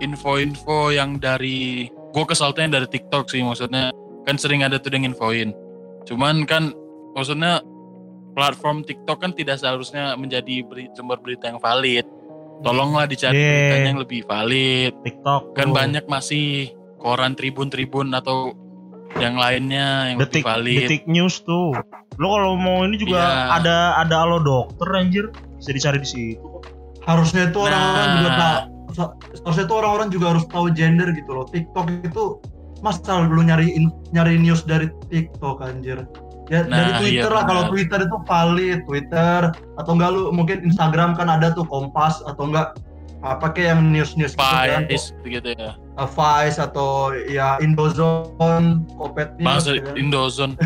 info-info yang dari gue kesalnya yang dari TikTok sih maksudnya kan sering ada tuh yang infoin cuman kan maksudnya platform TikTok kan tidak seharusnya menjadi beri- sumber berita yang valid tolonglah dicari Yeah. beritanya yang lebih valid TikTok kan tuh. banyak masih koran tribun-tribun atau yang lainnya yang detik lebih valid detik news tuh lo kalau mau ini juga Iya. ada ada alo dokter anjir bisa dicari di situ harusnya itu orang-orang Nah. juga tahu harusnya itu orang-orang juga harus tahu gender gitu loh TikTok itu masa lu nyari nyari news dari TikTok anjir ya Nah, dari Twitter iya lah kalau. Twitter itu valid Twitter. Atau enggak lu mungkin Instagram kan ada tuh Kompas atau enggak apa kayak yang news-news gitu kan. Gitu ya. Uh, Vice atau ya Indozone Kopet News Maksud ya. Indozone. *laughs*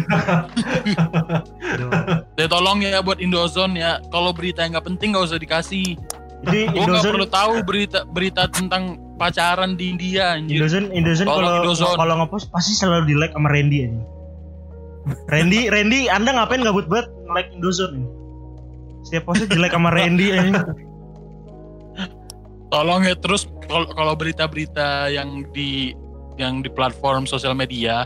Ya tolong ya buat Indozone ya. Kalau berita yang nggak penting nggak usah dikasih. Jadi gue nggak perlu tahu berita berita tentang pacaran di India anjir. Indozone Indozone kalau kalau ngepost pasti selalu di like sama Randy aja Randy Randy anda ngapain gabut banget? Like Indozone setiap postnya di like sama Randy aja tolong ya terus kalau berita-berita yang di yang di platform sosial media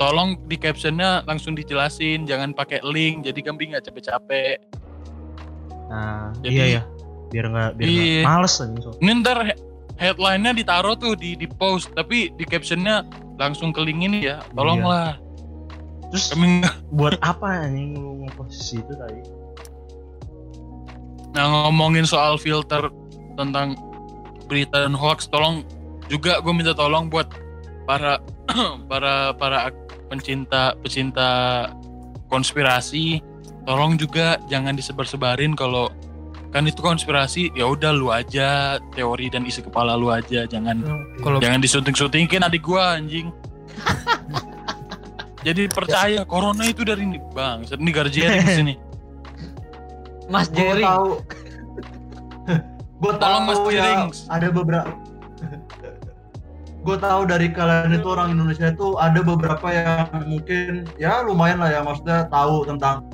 tolong di captionnya langsung dijelasin jangan pakai link jadi kambing nggak capek-capek. Nah Jadi- iya ya biar nggak biar Iya. males aja so. ini ntar he- headline-nya ditaruh tuh di di post tapi di captionnya langsung ke link ini ya. Tolonglah terus kami buat apa anjing lu ngepost di situ tadi? Nah ngomongin soal filter tentang berita dan hoax tolong juga gue minta tolong buat para *clears throat* para para pencinta pecinta konspirasi tolong juga jangan disebar-sebarin kalau kan itu konspirasi ya udah lu aja teori dan isi kepala lu aja jangan Kalau jangan disunting-suntingin adik gua anjing *laughs* jadi percaya corona itu dari ini bang ini Garjeri di sini. *laughs* Mas gue Jerry. tahu. *laughs* Gue Tolong, Mas tahu ya Jirings. ada beberapa gue tahu dari kalian itu orang Indonesia itu ada beberapa yang mungkin ya lumayan lah ya maksudnya tahu tentang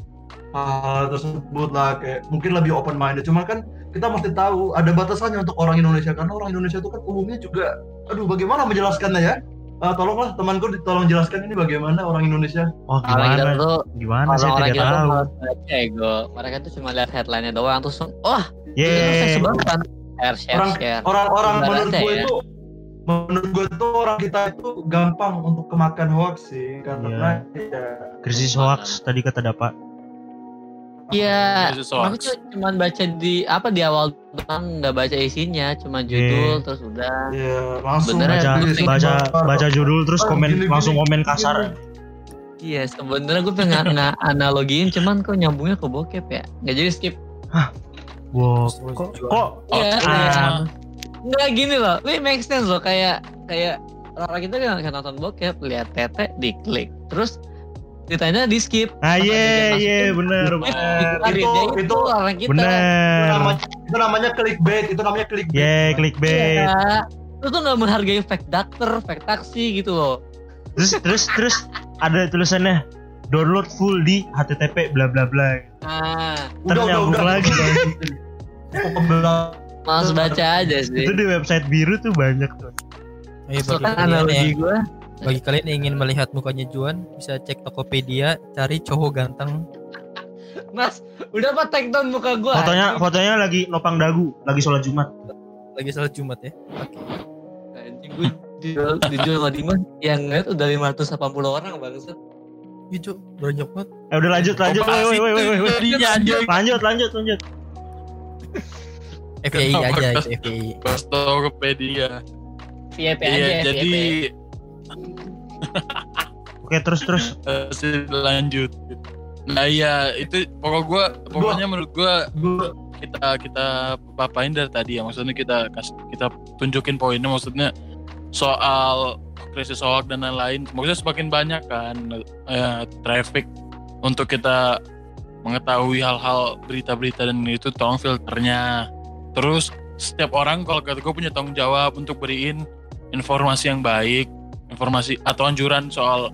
hal tersebut lah kayak mungkin lebih open minded cuma kan kita mesti tahu ada batasannya untuk orang Indonesia karena orang Indonesia itu kan umumnya juga aduh bagaimana menjelaskannya ya Eh, tolonglah temanku tolong jelaskan ini bagaimana orang Indonesia oh gimana tuh gimana saya tidak kita tuh tahu ego. Mereka tuh cuma lihat headline-nya doang terus oh Iya. saya sebarkan. Share share orang share. orang-orang Ibaratnya menurut gue ya. itu menurut gue tuh orang kita itu gampang untuk kemakan hoax sih karena ya krisis hoax tadi kata dapat Iya, Krisis aku hoax. tuh cuma baca di apa di awal doang nggak baca isinya, cuma judul Iya. terus udah. ya langsung Sebenarnya baca baca baca judul terus Ah, komen gini, gini, langsung komen gini. kasar Iya, sebenarnya gue pengen *laughs* nggak analogiin, cuman kok nyambungnya ke bokep ya. Nggak jadi skip. wow Terus kok kok Iya, ah, iya. Nggak gini loh, ini make sense loh kayak kayak orang kita kan nonton bokep, lihat tete, diklik, terus ditanya di skip. ah iya iya dikeluarin. *laughs* Itu- itu, itu- orang kita. itu bener namanya itu namanya clickbait itu namanya clickbait Yeay clickbait Iya. Lu tuh nggak menghargai fake doctor, fake taksi gitu loh. terus terus terus ada tulisannya download full di http bla bla bla Nah, Ntar nyambung lagi. Males baca aja sih. itu di website biru tuh banyak tuh Itu bagi, kan analogi gue. Bagi kalian yang ingin melihat mukanya Juan bisa cek Tokopedia cari cowok ganteng. *laughs* Mas, udah apa take down muka gue? fotonya fotonya lagi nopang dagu lagi sholat jumat. Lagi salat Jumat ya? Anjing gue dijual, dijual sama Dimas yang ngeliat udah 580 orang bangsat. Iya Cok, banyak banget. Eh udah lanjut lanjut. Woi woi woi woi lanjut lanjut lanjut. Kenapa aja itu FYI pas Tokopedia. VIP aja iya ya, jadi. Oke terus terus. Lanjut. Nah iya itu pokok gua pokoknya menurut gua Gua- kita kita papain dari tadi ya. Maksudnya kita kas- kita tunjukin poinnya maksudnya soal krisis hoax dan lain-lain. Maksudnya semakin banyak kan eh, traffic untuk kita mengetahui hal-hal berita-berita dan itu tolong filternya. Terus setiap orang kalau kata gue punya tanggung jawab untuk beriin informasi yang baik informasi atau anjuran soal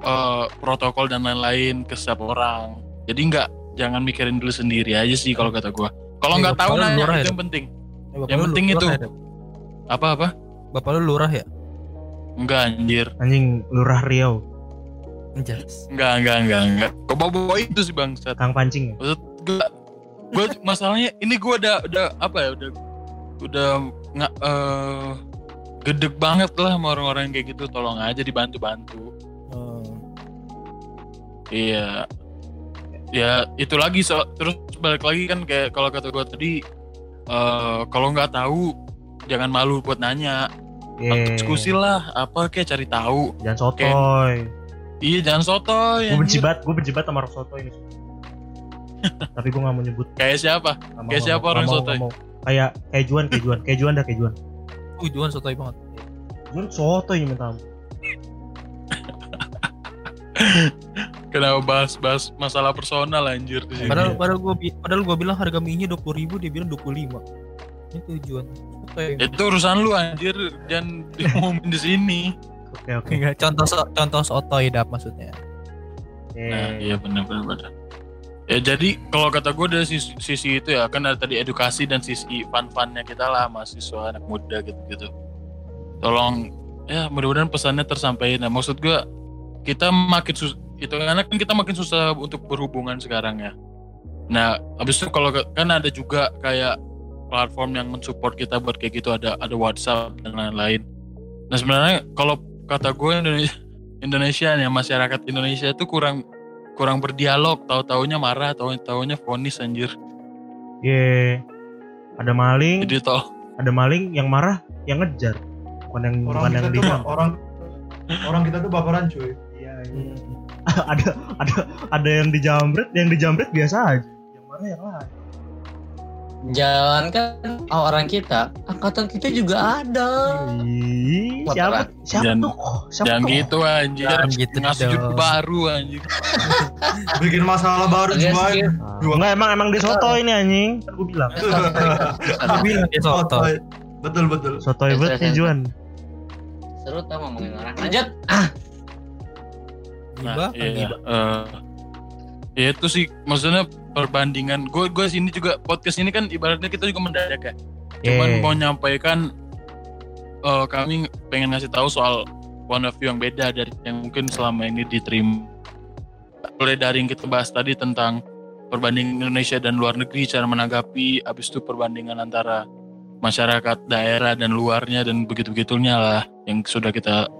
eh, protokol dan lain-lain ke setiap orang jadi nggak jangan mikirin dulu sendiri aja sih kalau kata gua. Kalau Eh, nggak tahu nanya itu ya? yang penting. Eh, bapak Yang penting lurah itu. ya? Apa apa? Bapak lu lurah ya? Enggak anjir. anjing lurah Riau Jelas Enggak enggak enggak enggak. Kok bawa itu sih bangsat. kang pancing ya? Maksud gua gua masalahnya ini gua udah udah apa ya udah udah nggak eh gedek banget lah sama orang-orang yang kayak gitu tolong aja dibantu-bantu Hmm. iya ya itu lagi so, terus balik lagi kan kayak kalau kata gue tadi eh kalau nggak tahu jangan malu buat nanya Ye. diskusi lah apa kayak cari tahu Jangan sotoy. iya jangan sotoy Gue benci banget, gue benci banget sama orang sotoy ini. *laughs* Tapi gue gak mau nyebut kayak siapa Nggak mau, Kayak nggak siapa orang nggak mau, sotoy? nggak mau. Kayak kayak Juan, kayak Juan, kayak Juan dah kayak Juan. Uh, Juan sotoy banget. Juan sotoy minta ampun. kenapa bahas-bahas masalah personal anjir di sini Padahal padahal gua padahal gua bilang harga mie-nya 20.000 dia bilang 25. Itu Juan. Sotoy. itu urusan lu anjir jangan diumumin di sini Oke oke. Enggak, contoh so- contoh sotoy dap maksudnya. Oke. Nah, iya benar benar benar. Ya jadi kalau kata gue dari sisi, sisi itu ya kan ada tadi edukasi dan sisi fun-funnya kita lah mahasiswa anak muda gitu-gitu. Tolong ya mudah-mudahan pesannya tersampaikan. Nah, maksud gue kita makin sus itu karena kan kita makin susah untuk berhubungan sekarang ya. Nah, habis itu kalau kan ada juga kayak platform yang mensupport kita buat kayak gitu ada ada WhatsApp dan lain-lain. Nah sebenarnya kalau kata gue Indonesia Indonesia nih masyarakat Indonesia itu kurang kurang berdialog tahu taunya marah tahu taunya vonis anjir Ye. Ada maling, jadi tol ada maling yang marah, yang ngejar. Bukan yang bukan Orang yang kita tuh dibilang. orang orang kita tuh baperan cuy. Iya, iya. *laughs* ada ada ada yang dijambret, yang dijambret biasa aja. Yang marah yang lain. Jangan kan orang kita, angkatan kita juga ada. Ih, siapa siapa Jangan- tuh? Siapa jangan tuh? gitu anjir Jangan gitu ngasih judul baru anjir *laughs* Bikin masalah baru juga. Enggak emang emang dia soto ini anjing. Kan gue bilang. Gua bilang dia sotoy. Betul betul. Sotoy banget nih Juan. Seru tau ngomongin orang. Lanjut. Ah, Gibah, nah, iya, ya itu sih maksudnya perbandingan. Gue gue sini juga podcast ini kan ibaratnya kita juga mendadak ya. Cuman Eh, mau nyampaikan eh, kami pengen ngasih tahu soal one of view yang beda dari yang mungkin selama ini diterima. Mulai dari yang kita bahas tadi tentang perbandingan Indonesia dan luar negeri cara menanggapi habis itu perbandingan antara masyarakat daerah dan luarnya dan begitu begitunya lah yang sudah kita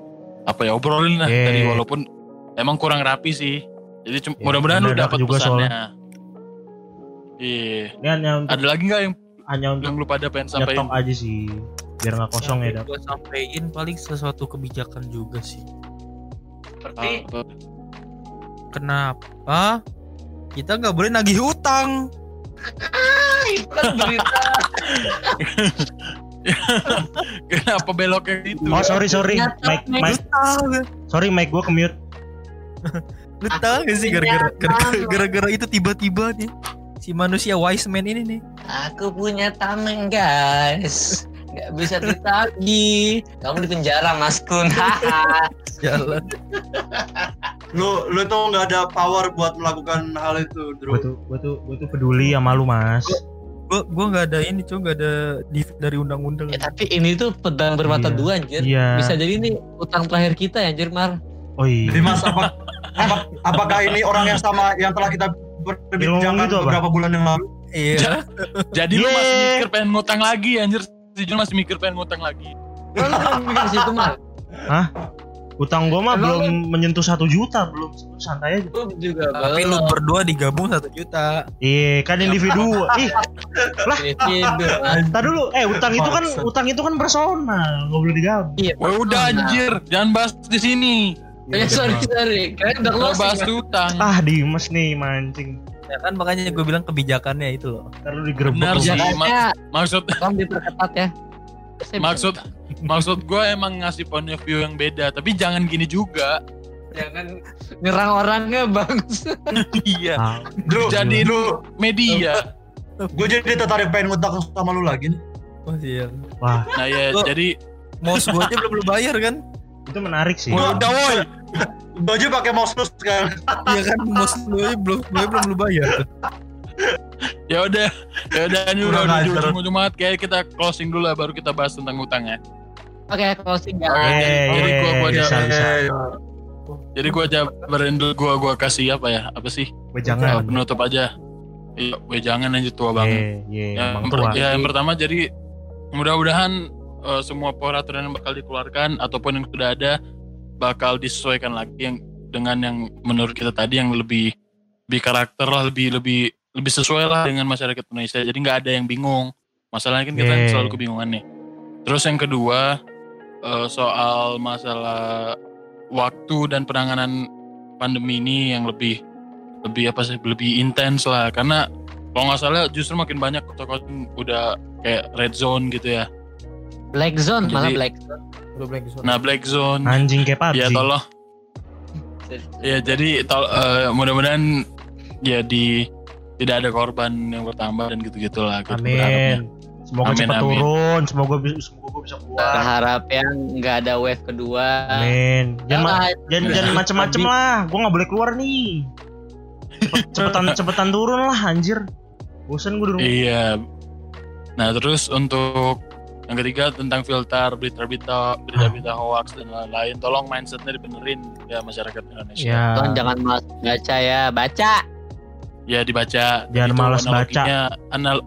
apa ya obrolin lah Eh. tadi. Walaupun emang kurang rapi sih. Jadi Ya, mudah-mudahan lu dapat pesannya iya ini hanya untuk ada lagi nggak yang hanya untuk yang lu pada pengen sampaikan nyetok aja sih. Biar nggak kosong ya, Dap. Gue sampein paling sesuatu kebijakan juga sih. seperti Apa? Kenapa kita nggak boleh nagih utang? *laughs* itu kan berita. *laughs* Kenapa beloknya itu? Oh sorry sorry, Mike, Mike. Sorry Mike gue ke mute. Lu tahu gak sih gara-gara- gara-gara itu tiba-tiba nih si manusia wise man ini nih Aku punya tameng guys. Gak bisa ditagih. Kamu di penjara Mas Kun. *laughs* Jalan Lu lu tuh nggak ada power buat melakukan hal itu, Gue Bro. tuh gue tuh gue tuh peduli sama lu mas. gua gua nggak ada ini cuy nggak ada div dari undang-undang Ya, tapi ini tuh pedang bermata Iya. dua anjir. Iya. Bisa jadi ini utang terakhir kita ya anjir Mar. Oh iya. Jadi Mas apa, apa- apakah ini orang yang sama yang telah kita berbincangkan gitu apa? beberapa bulan yang lalu? iya Jadi lu masih mikir pengen ngutang lagi anjir. Si Jun masih mikir pengen ngutang lagi. Kan lu mikir situ Mar. Utang gue mah belum menyentuh satu juta belum santai aja. Lu juga tapi lu belum. berdua digabung satu juta Iya kan individu. Ih, Individu, Mar. tadi dulu. Eh utang itu kan utang itu kan personal, nggak boleh digabung. Iya. Udah anjir, jangan bahas di sini. Eh, sorry sorry. Kalian udah closing. bahas Mar. utang. Ah Dimas nih mancing. ya kan makanya gue bilang kebijakannya itu loh Ntar lu digerebek Benar sih. Jangannya Maksud tolong diperketat ya. Saya maksud maksud gue emang ngasih point of view yang beda, tapi jangan gini juga. jangan nyerang orangnya bangus. iya. Ah, Bro, Jadi lu media. gue jadi tertarik pengen ngutang sama lu lagi nih. oh iya Wah Nah ya, jadi mouse gue aja belum lu bayar kan itu menarik sih. Udah woi. *laughs* Aja pakai mouse lu sekarang. iya kan mouse lu belum gue belum lu bayar. Ya udah, ya udah ini udah di ajar. ujung-ujung banget. Kayak kita closing dulu lah, baru kita bahas tentang utang ya. Oke, closing ya. Oke, jadi, jadi gua gua aja, bisa, bisa. jadi gua aja berendul gua gua kasih apa ya? Apa sih? Gue Eh, jangan. penutup aja. Iya, gue jangan aja tua banget. Iya, iya, yang, emang per- tua. ya, yang pertama jadi mudah-mudahan eh, semua peraturan yang bakal dikeluarkan ataupun yang sudah ada bakal disesuaikan lagi yang dengan yang menurut kita tadi yang lebih lebih karakter lah lebih lebih lebih sesuai lah dengan masyarakat Indonesia. Jadi nggak ada yang bingung. Masalahnya kan kita Yeah. selalu kebingungan nih. Terus yang kedua eh, soal masalah waktu dan penanganan pandemi ini yang lebih lebih apa sih lebih intens lah. Karena kalau nggak salah justru makin banyak kota-kota udah kayak red zone gitu ya Black Zone malah Jadi- Black Zone. Udah black zone. nah black zone Anjing kayak PUBG. ya tolong *laughs* ya jadi tol, eh, mudah-mudahan ya di tidak ada korban yang bertambah dan gitu gitulah gitu berharapnya. Amin. Semoga Amin, cepat amin. turun, semoga bisa semoga gue bisa keluar. Berharap yang nggak ada wave kedua. Amin. Jangan ma- Ah, jangan Ya. jangan macem-macem lah. Gue nggak boleh keluar nih. Cepet- *laughs* cepetan cepetan turun lah anjir. Bosan gue di rumah. Iya. Nah terus untuk yang ketiga tentang filter berita-berita berita-berita hoax dan lain-lain, tolong mindsetnya dibenerin ya masyarakat Indonesia. Ya. Tolong jangan malas baca ya, baca. Ya dibaca. Jangan Itu malas analoginya, Anal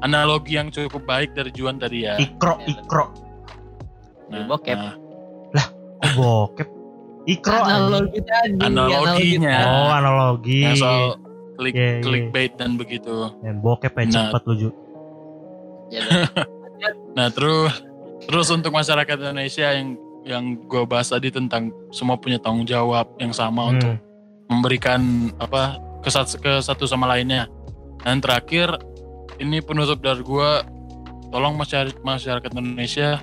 analogi yang cukup baik dari Juan tadi ya. Ikro, ikro. Nah, Bokep. nah, Oh, bokep. Ikro. Analogi tadi. Analoginya. Oh, analogi. yang soal klik Iya, iya. clickbait dan begitu. Ya, bokep ya Nah. cepet lu *laughs* Ju. Ya, udah. Nah terus terus untuk masyarakat Indonesia yang yang gue bahas tadi tentang semua punya tanggung jawab yang sama untuk Hmm. memberikan apa ke satu, ke satu sama lainnya. Dan terakhir ini penutup dari gue, tolong masyarakat masyarakat Indonesia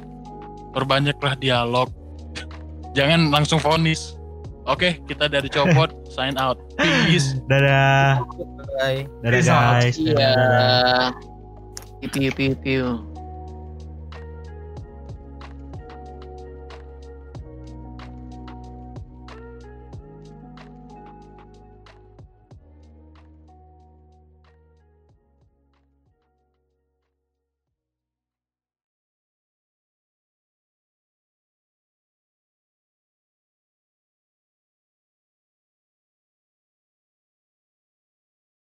perbanyaklah dialog, *laughs* jangan langsung vonis. Oke, kita dari Copot *laughs* sign out. Peace. Dadah. Bye. Dadah Peace out. guys. Iya. Dadah. Piu piu piu piu.